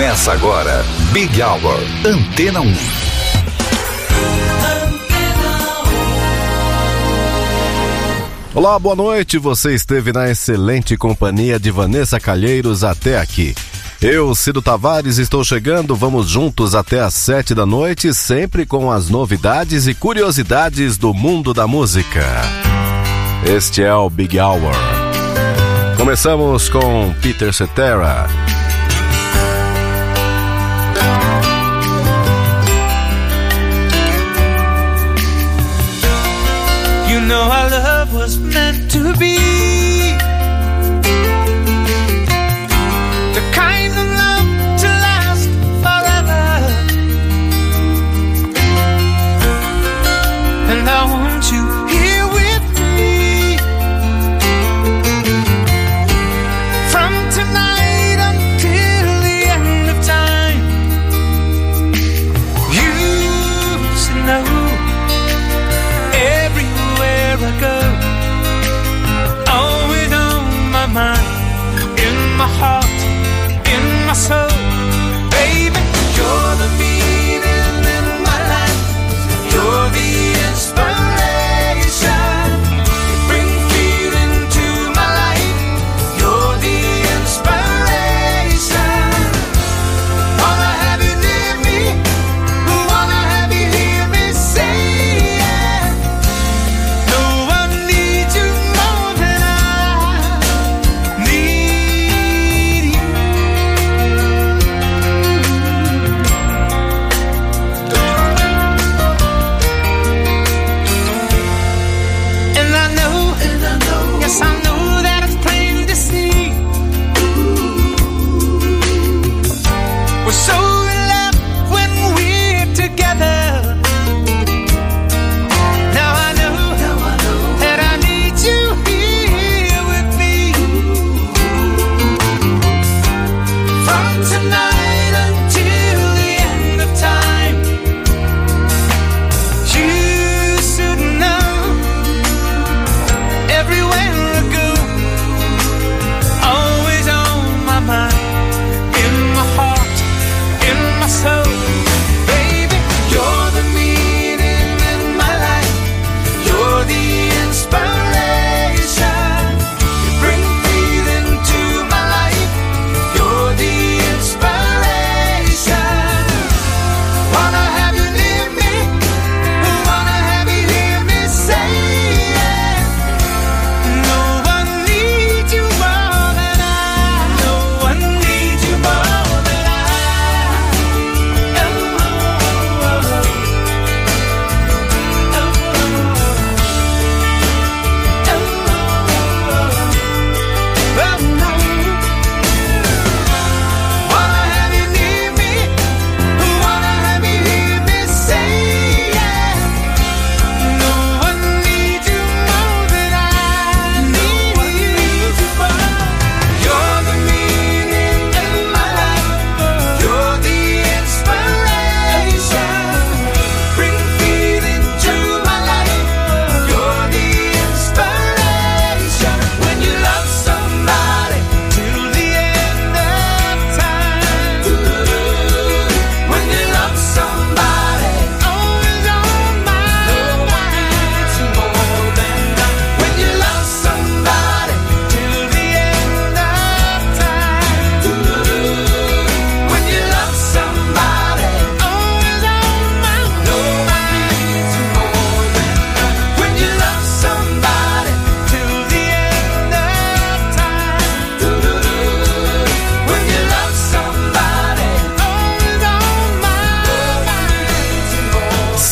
Começa agora, Big Hour, Antena 1. Olá, boa noite. Você esteve na excelente companhia de Vanessa Calheiros até aqui. Eu, Cido Tavares, estou chegando. Vamos juntos até às sete da noite, sempre com as novidades e curiosidades do mundo da música. Este é o Big Hour. Começamos com Peter Cetera. Know our love was meant to be the kind of love to last forever. And I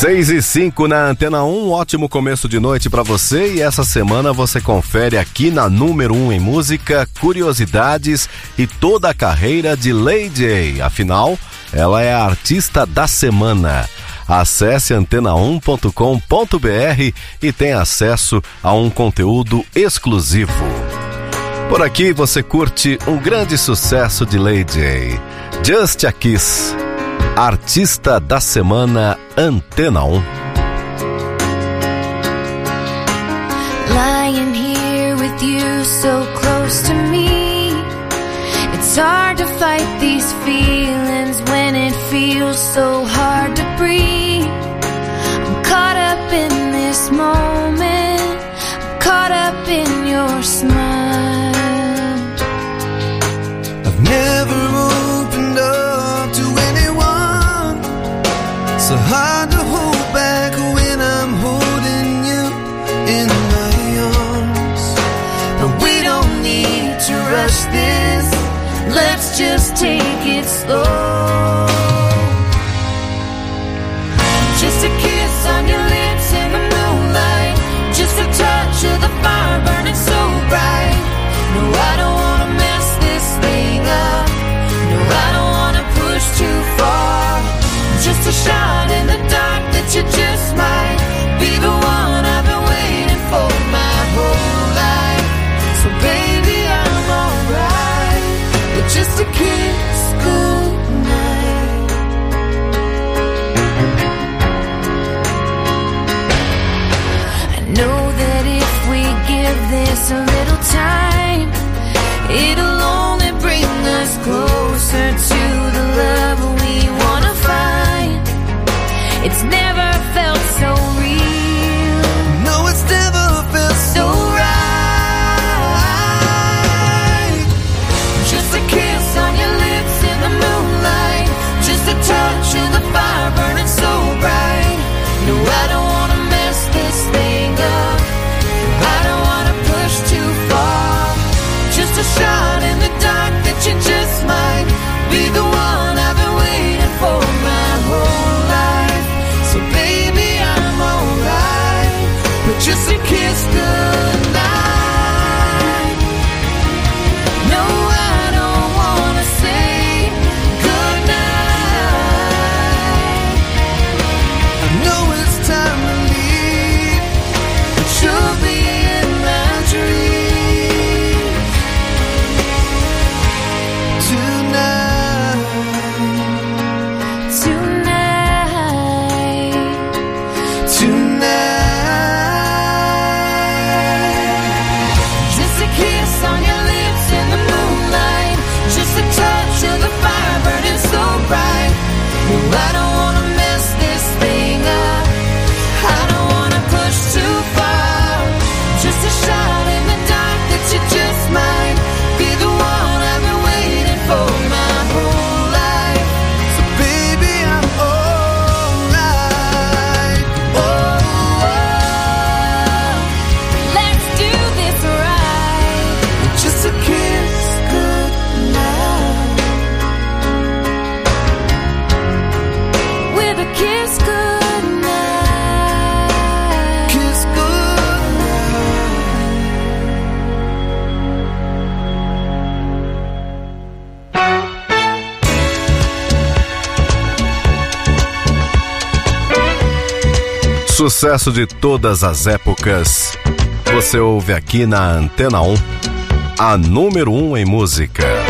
6 e 5 na Antena 1, ótimo começo de noite pra você e essa semana você confere aqui na número 1 em música, curiosidades e toda a carreira de Lady A. Afinal, ela é a artista da semana. Acesse antena1.com.br e tem acesso a um conteúdo exclusivo. Por aqui você curte um grande sucesso de Lady A, Just a Kiss. Artista da Semana Antena 1. Lying here with you so close to me. It's hard to fight these feelings when it feels so hard to breathe. I'm caught up in this moment, I'm caught up in your smile. hard to hold back when I'm holding you in my arms. But we don't need to rush this. Let's just take it slow. Just a kiss on your lips in the moonlight. Just a touch of the fire burning so bright. No, I don't wanna mess this thing up. No, I don't wanna push too far. Just a shot. touch the sucesso de todas as épocas. Você ouve aqui na Antena 1, a número 1 em música.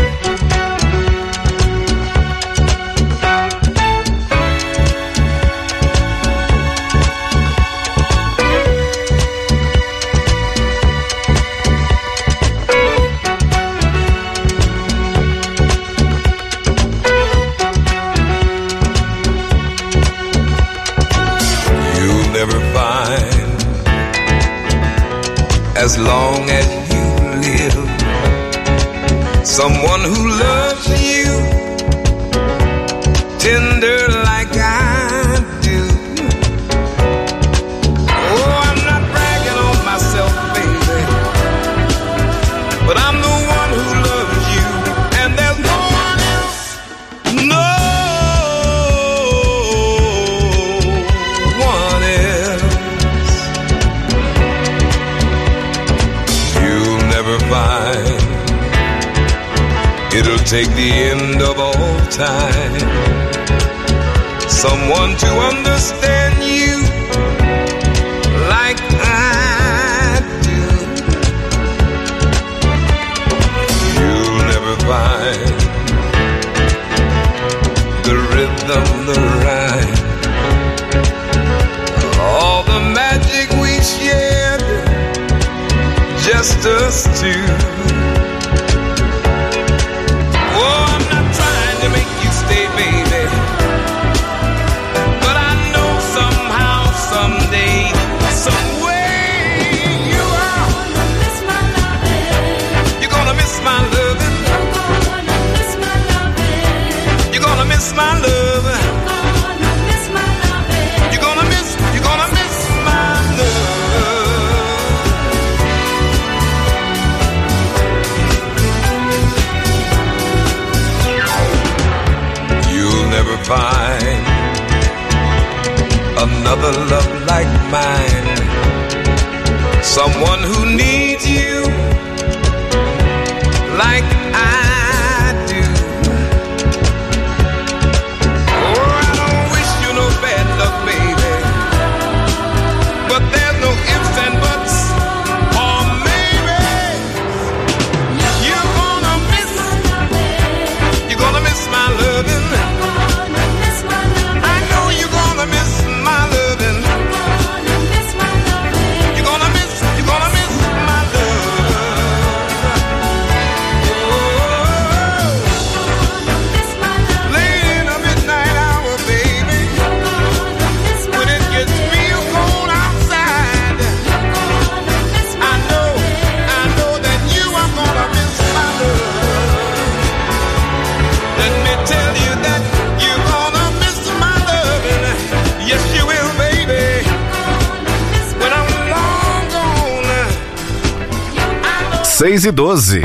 6 e 12.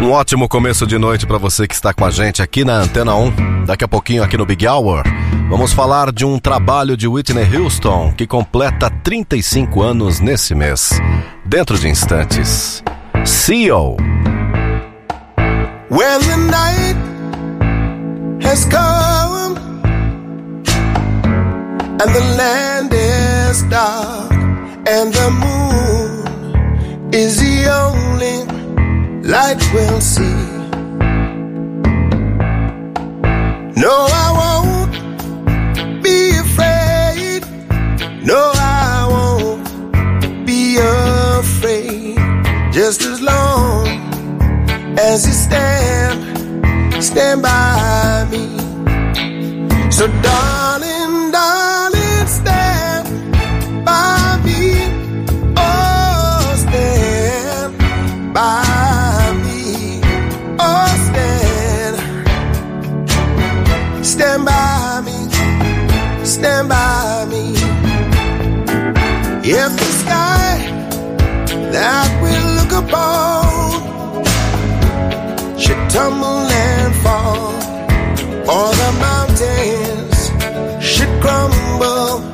Um ótimo começo de noite para você que está com a gente aqui na Antena 1. Daqui a pouquinho aqui no Big Hour, vamos falar de um trabalho de Whitney Houston que completa 35 anos nesse mês. Dentro de instantes. CEO. When the night has come and the land is dark and the moon is the only light we'll see. No, I won't be afraid. No, I won't be afraid. Just as long as you stand, stand by me. So, darling. that we look upon should tumble and fall, or the mountains should crumble.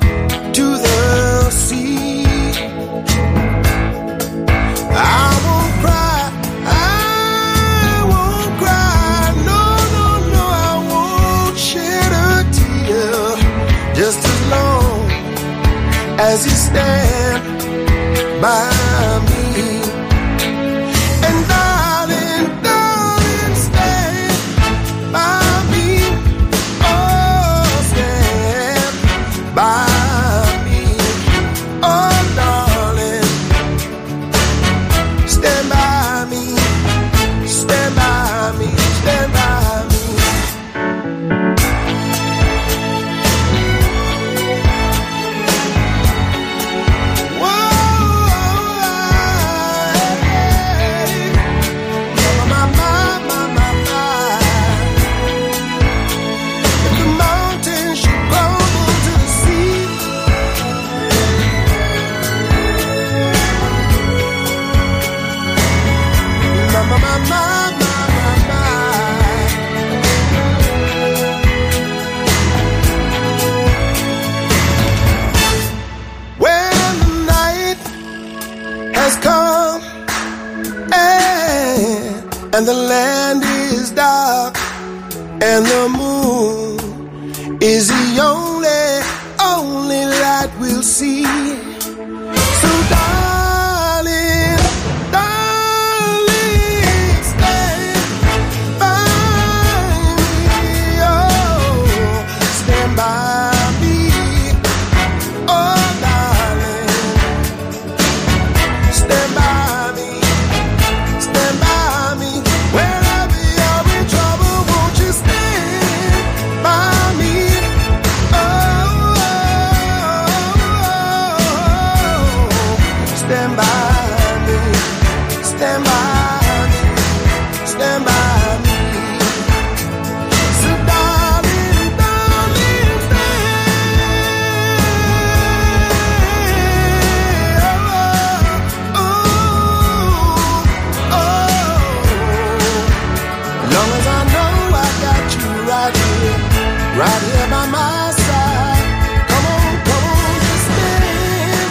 Right here by my side. Come on, come on, just stand,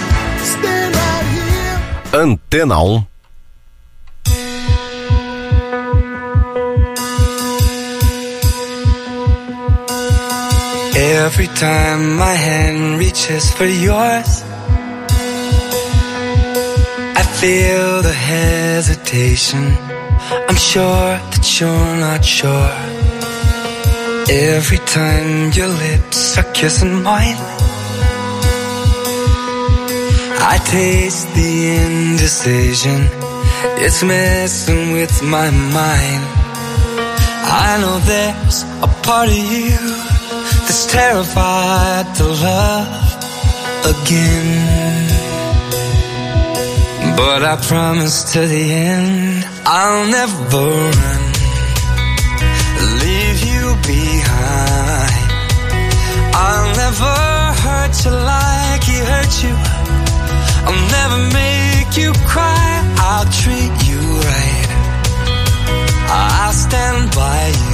stand right here. Antena 1. Every time my hand reaches for yours, I feel the hesitation. I'm sure that you're not sure. Every time your lips are kissing mine, I taste the indecision. It's messing with my mind. I know there's a part of you that's terrified to love again. But I promise to the end, I'll never run, never hurt you like he hurt you. I'll never make you cry. I'll treat you right. I'll stand by you.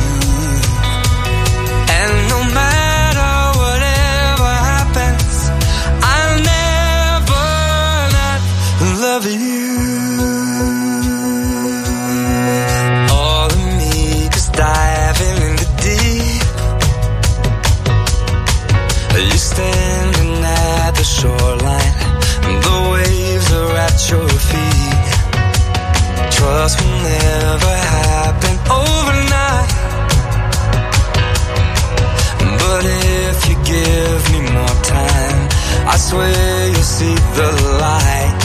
I swear you'll see the light.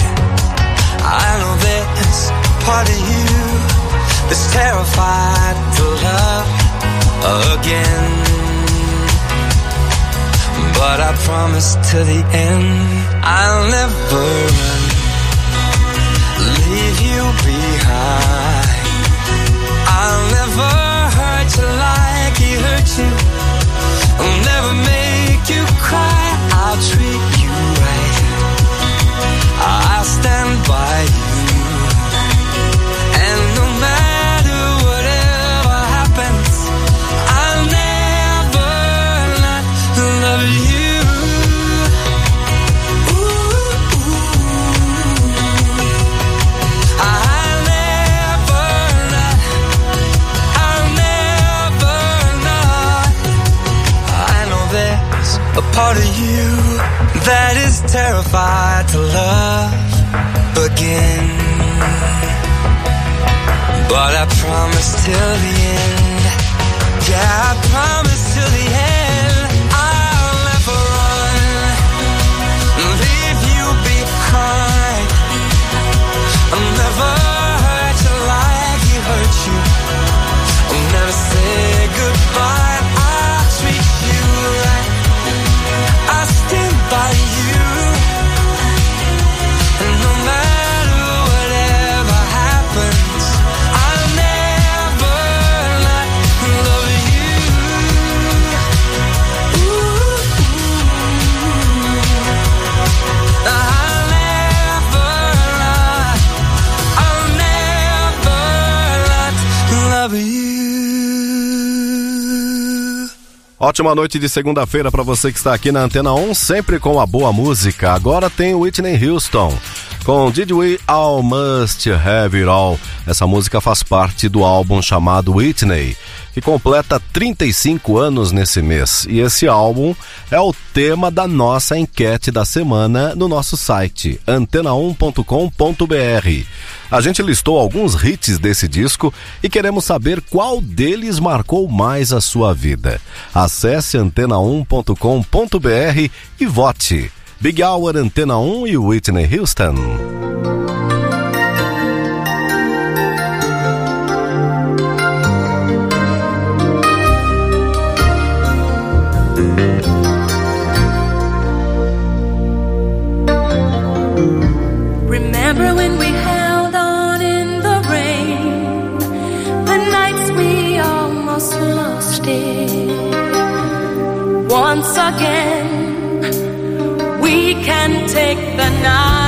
I know there's part of you that's terrified to love again. But I promise to the end, I'll never run, leave you behind. I'll never hurt you like he hurt you. I'll never make you cry. I'll treat you right. I'll stand by you. And no matter whatever happens, I'll never not love you. I'll never not, I'll never not. I know there's a part of you that is terrified to love again. But I promise till the end. Yeah, I promise till the end. I'll never run, leave you behind. I'll never hurt you like he hurt you. I'll never say goodbye. Ótima noite de segunda-feira para você que está aqui na Antena 1, sempre com a boa música. Agora tem Whitney Houston com Did We All Must Have It All. Essa música faz parte do álbum chamado Whitney, que completa 35 anos nesse mês. E esse álbum é o tema da nossa enquete da semana no nosso site antena1.com.br. A gente listou alguns hits desse disco e queremos saber qual deles marcou mais a sua vida. Acesse antena1.com.br e vote. Big Hour Antena 1 e Whitney Houston. Remember when we held on in the rain? The nights we almost lost it. Once again, can take the night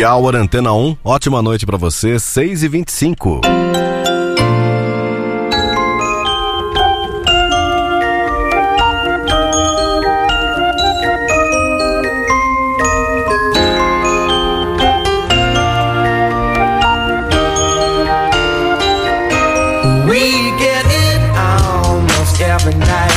Happy Hour Antena 1. Ótima noite para você, 6 e 25 We get it almost every night.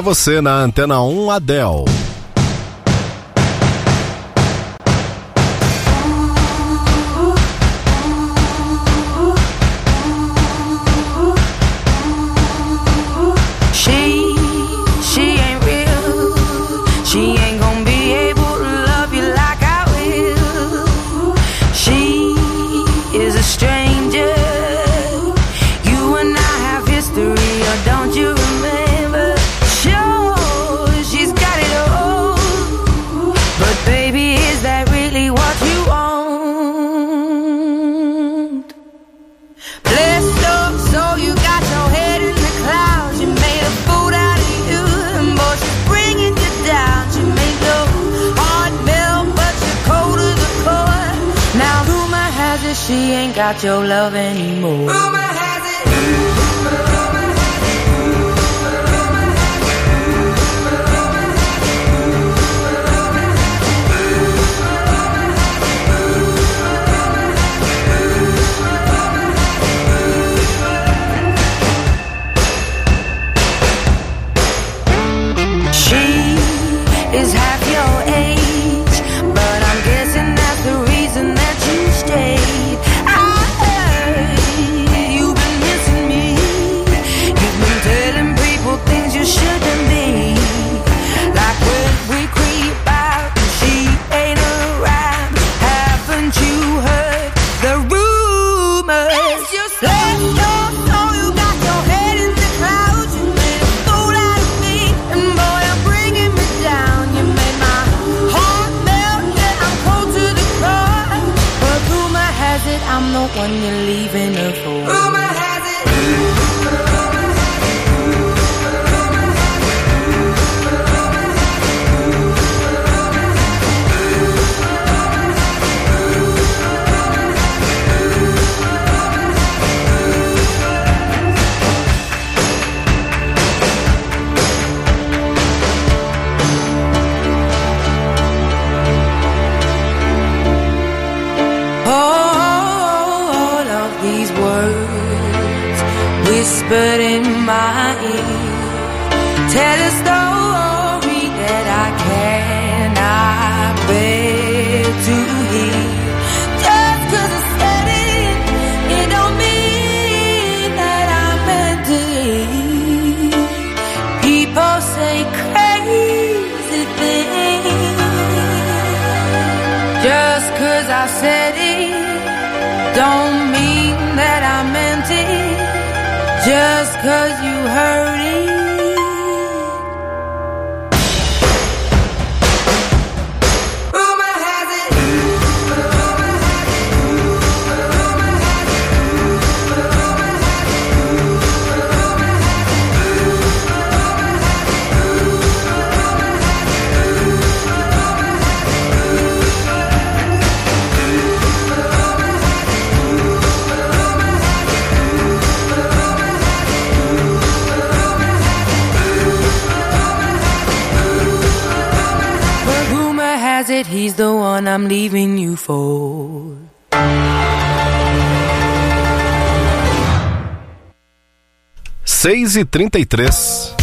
para você na Antena 1 Adel. your love anymore. whispered in my ear. Tell a story. Cause she's the one I'm leaving you for. Seis e trinta e três.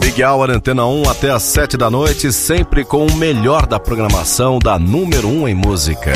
Big Hour Antena 1 até às 7 da noite, sempre com o melhor da programação da número 1 em música.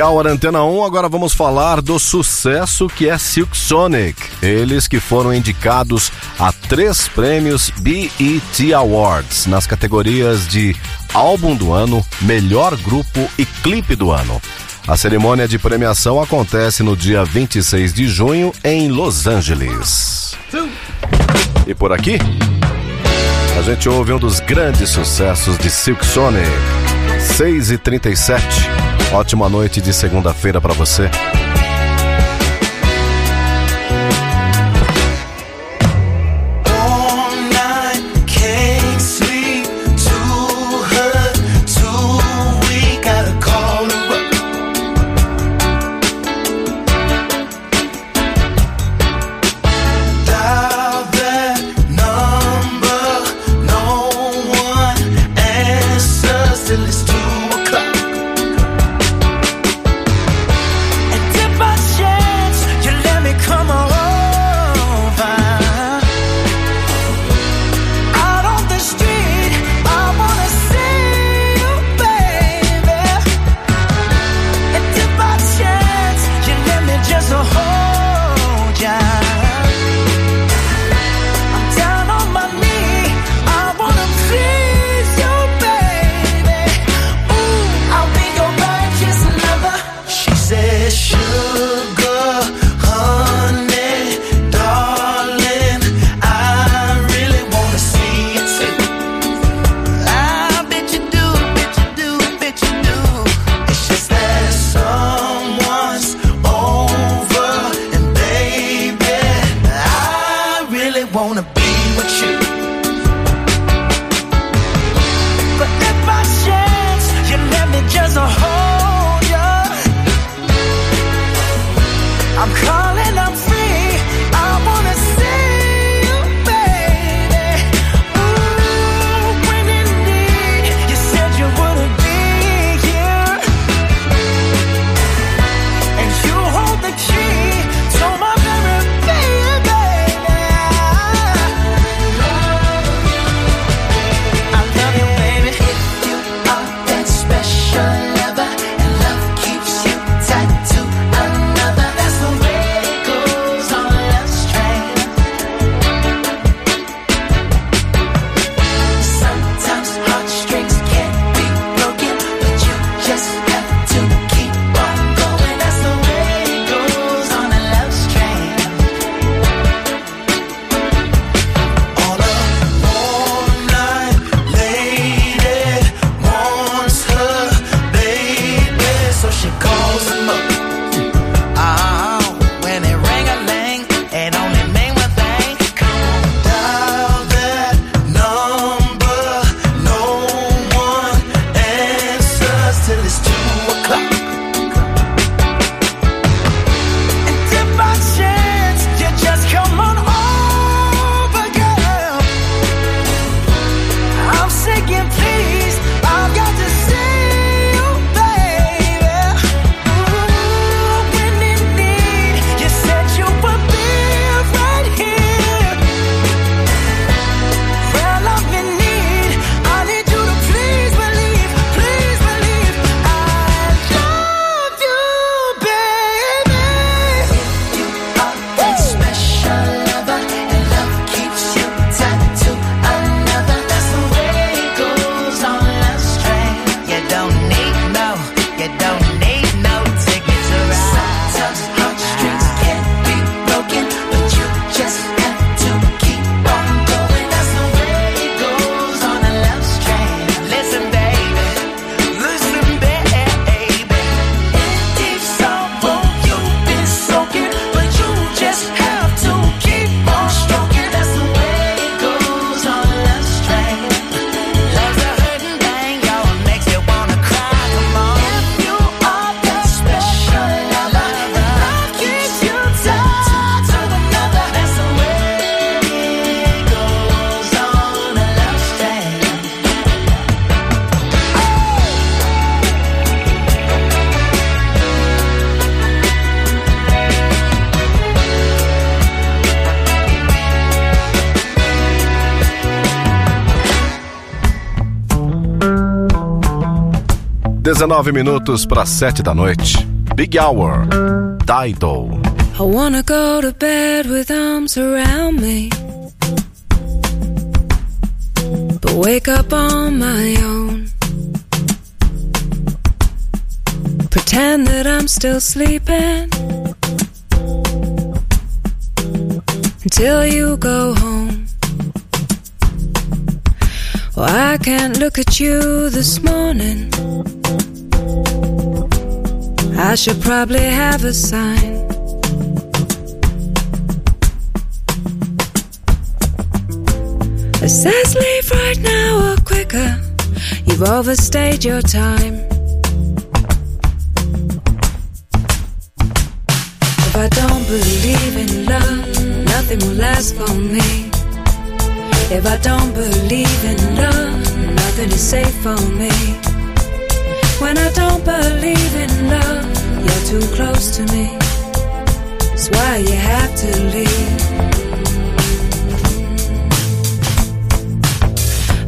Happy Hour Antena 1, agora vamos falar do sucesso que é Silk Sonic. Eles que foram indicados a três prêmios BET Awards nas categorias de Álbum do Ano, Melhor Grupo e Clipe do Ano. A cerimônia de premiação acontece no dia 26 de junho em Los Angeles. E por aqui, a gente ouve um dos grandes sucessos de Silk Sonic, 6 e 37. Ótima noite de segunda-feira para você. 19 minutos para 7 da noite. Big Hour. Dido. I wanna go to bed with arms around me. But wake up on my own. Pretend that I'm still sleeping. Until you go home. Well, I can't look at you this morning. I should probably have a sign. It says leave right now or quicker. You've overstayed your time. If I don't believe in love, nothing will last for me. If I don't believe in love, nothing is safe for me. When I don't believe in love, you're too close to me. That's why you have to leave.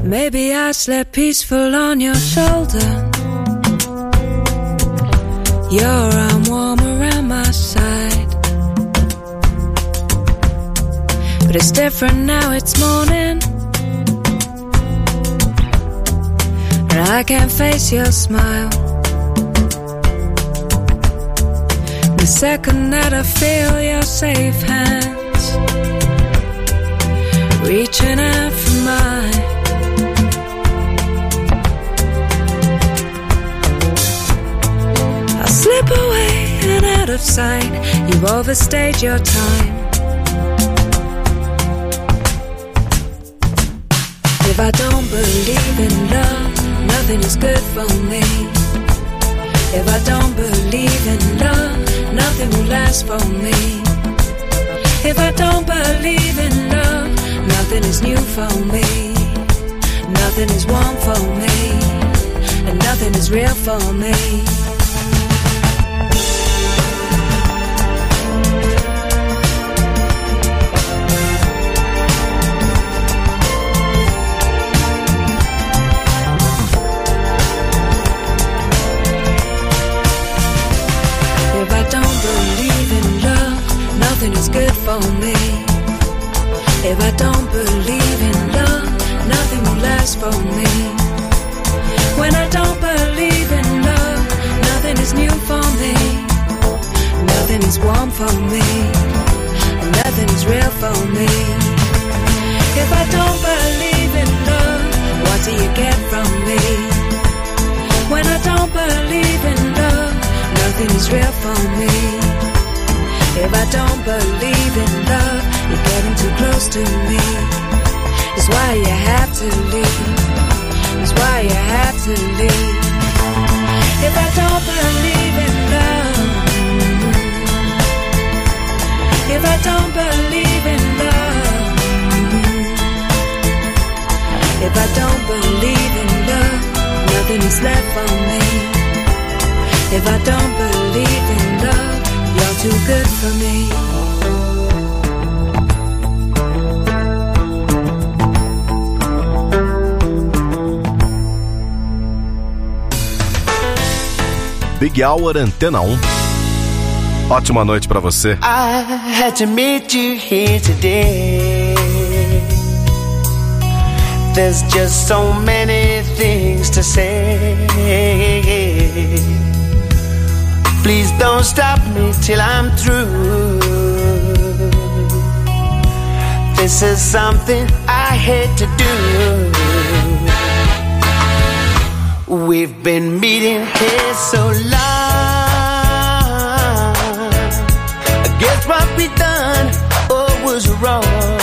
Maybe I slept peaceful on your shoulder. Your arm warm around my side. But it's different now, it's morning. I can't face your smile. The second that I feel your safe hands reaching out for mine. I'll slip away and out of sight. You've overstayed your time. If I don't believe in love, nothing is good for me. If I don't believe in love, nothing will last for me. If I don't believe in love, nothing is new for me. Nothing is warm for me, and nothing is real for me. Nothing is good for me. If I don't believe in love, nothing will last for me. When I don't believe in love, nothing is new for me. Nothing is warm for me. Nothing is real for me. If I don't believe in love, what do you get from me? When I don't believe in love, nothing is real for me. If I don't believe in love, you're getting too close to me. It's why you have to leave. It's why you have to leave. If I don't believe in love, if I don't believe in love, if I don't believe in love, nothing is left for me. If I don't believe in too good for me. Big Hour Antena 1. Ótima noite para você. I had to meet you here today. There's just so many things to say. Please don't stop me till I'm through. This is something I hate to do. We've been meeting here so long. I guess what we done oh, was wrong.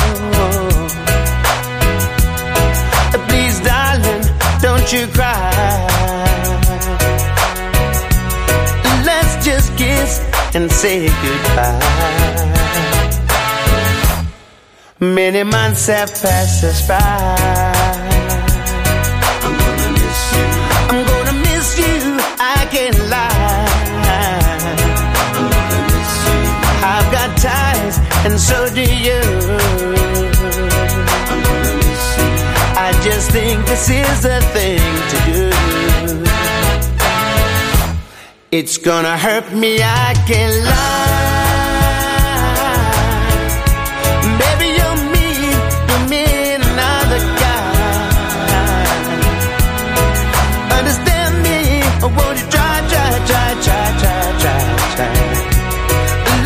Please, darling, don't you cry. Just kiss and say goodbye. Many months have passed us by. I'm gonna miss you. I'm gonna miss you. I can't lie. I'm gonna miss you. I've got ties, and so do you. I'm gonna miss you. I just think this is the thing to do. It's gonna hurt me, I can't lie. Baby, you're mean, you're mean another guy. Understand me, or won't you try, try, try, try, try, try, try.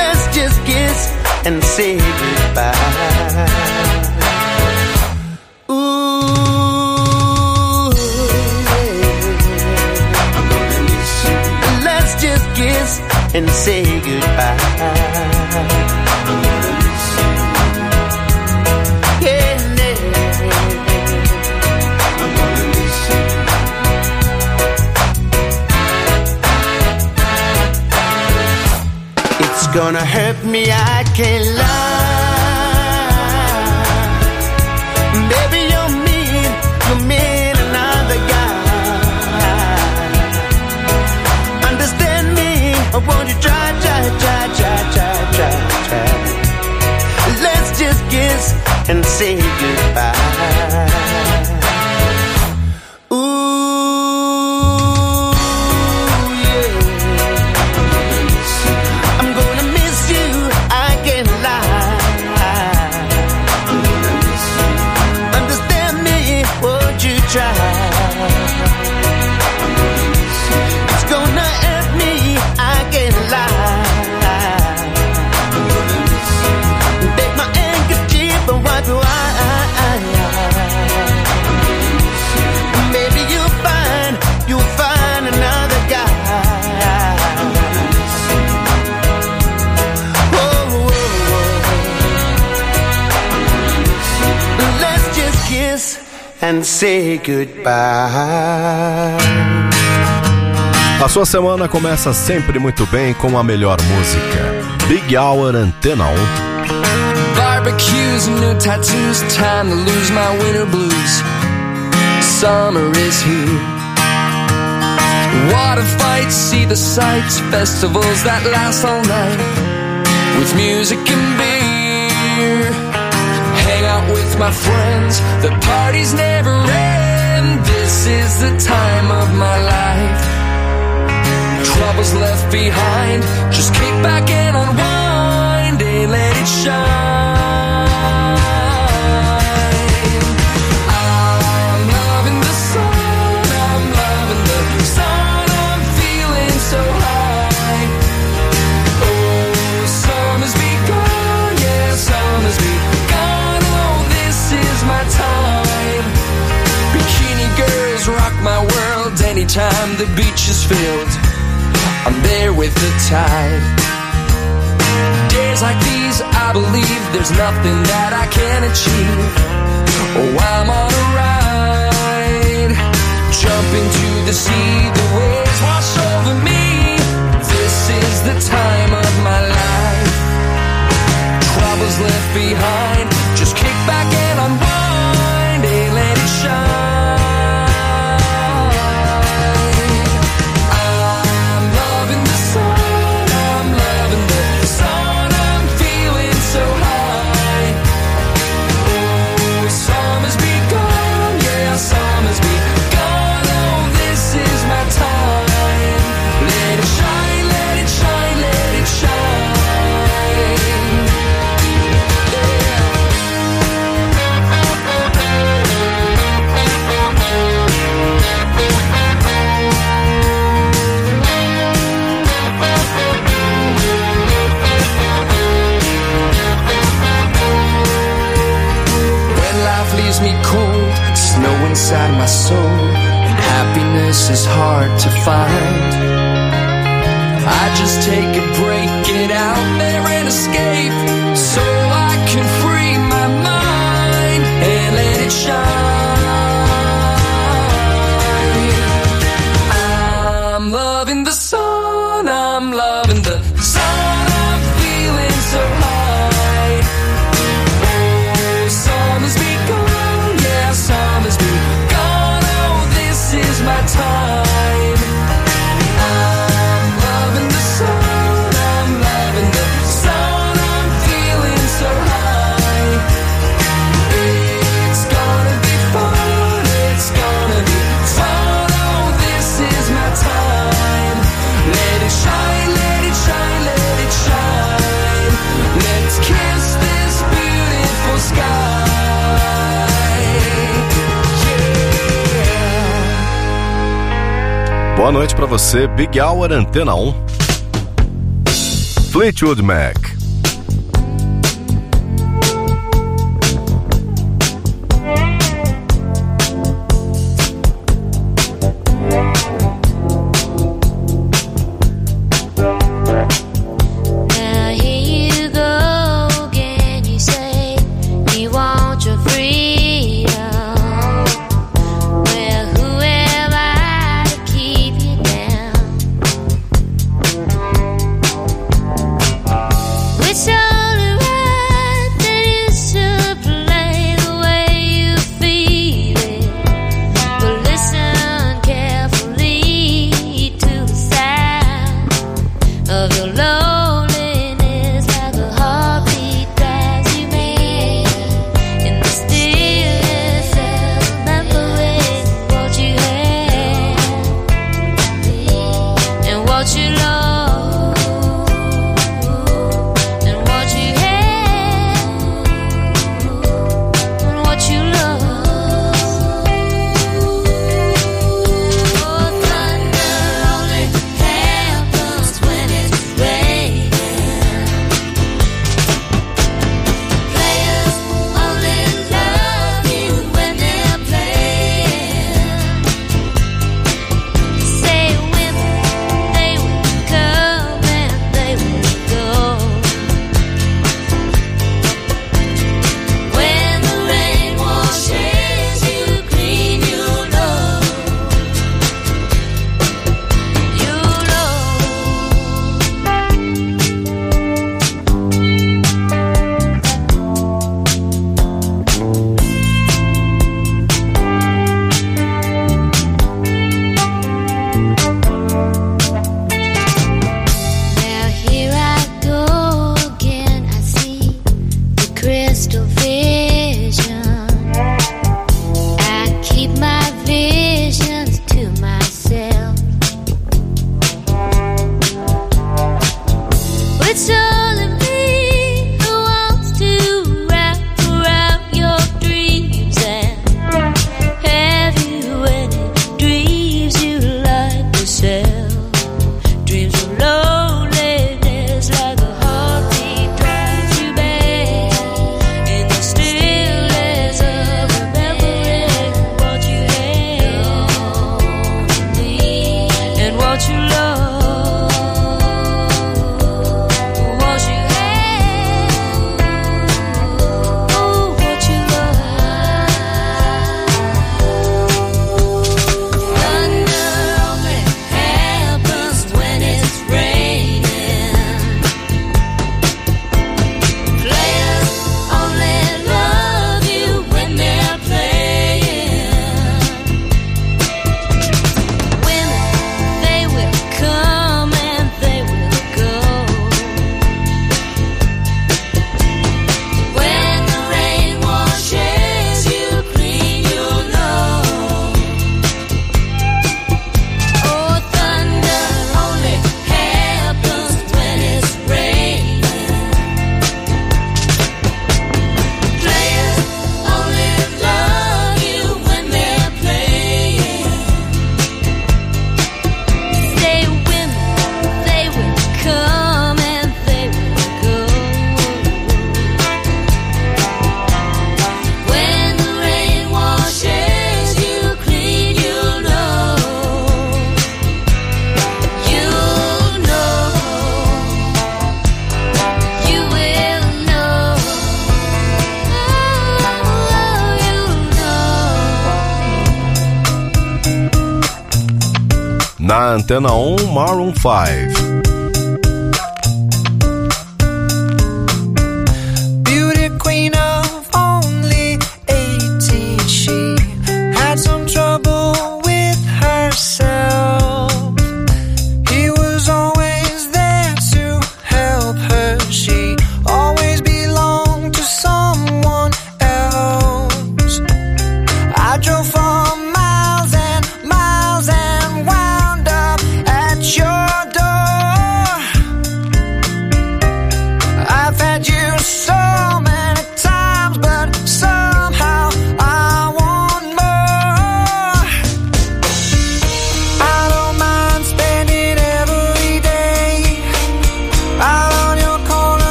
Let's just kiss and say goodbye. And say goodbye. Gonna hurt me, I can't lie. You try, try, try, try, try, try, try. Let's just kiss and say goodbye. And say goodbye. A sua semana começa sempre muito bem com a melhor música. Big Hour Antena 1. Barbecues and new tattoos, time to lose my winter blues. Summer is here. Water fights, see the sights, festivals that last all night. With music and beer. My friends, the party's never end. This is the time of my life. Troubles left behind, just kick back and unwind and let it shine. The beach is filled. I'm there with the tide. Days like these, I believe there's nothing that I can't achieve. Oh, I'm on a ride. Jump into the sea, the waves wash over me. This is the time of my life. Troubles left behind, just kick back inside my soul, and happiness is hard to find. I just take a break, get out there and escape, Noite para você, Big Hour Antena 1. Fleetwood Mac. Antena 1 Maroon 5.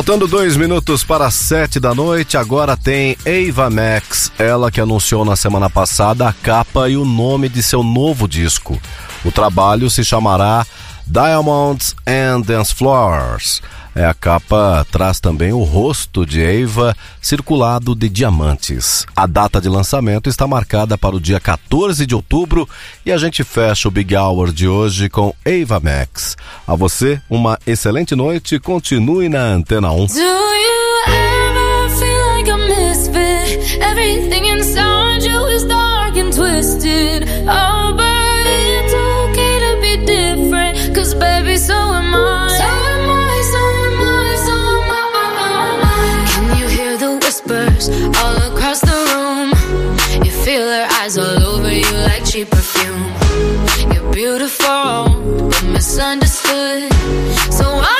Faltando dois minutos para sete da noite, agora tem Eva Max, ela que anunciou na semana passada a capa e o nome de seu novo disco. O trabalho se chamará Diamonds and Dance Floors. É, a capa traz também o rosto de Eva circulado de diamantes. A data de lançamento está marcada para o dia 14 de outubro e a gente fecha o Big Hour de hoje com Eva Max. A você, uma excelente noite. Continue na Antena 1. misunderstood. So I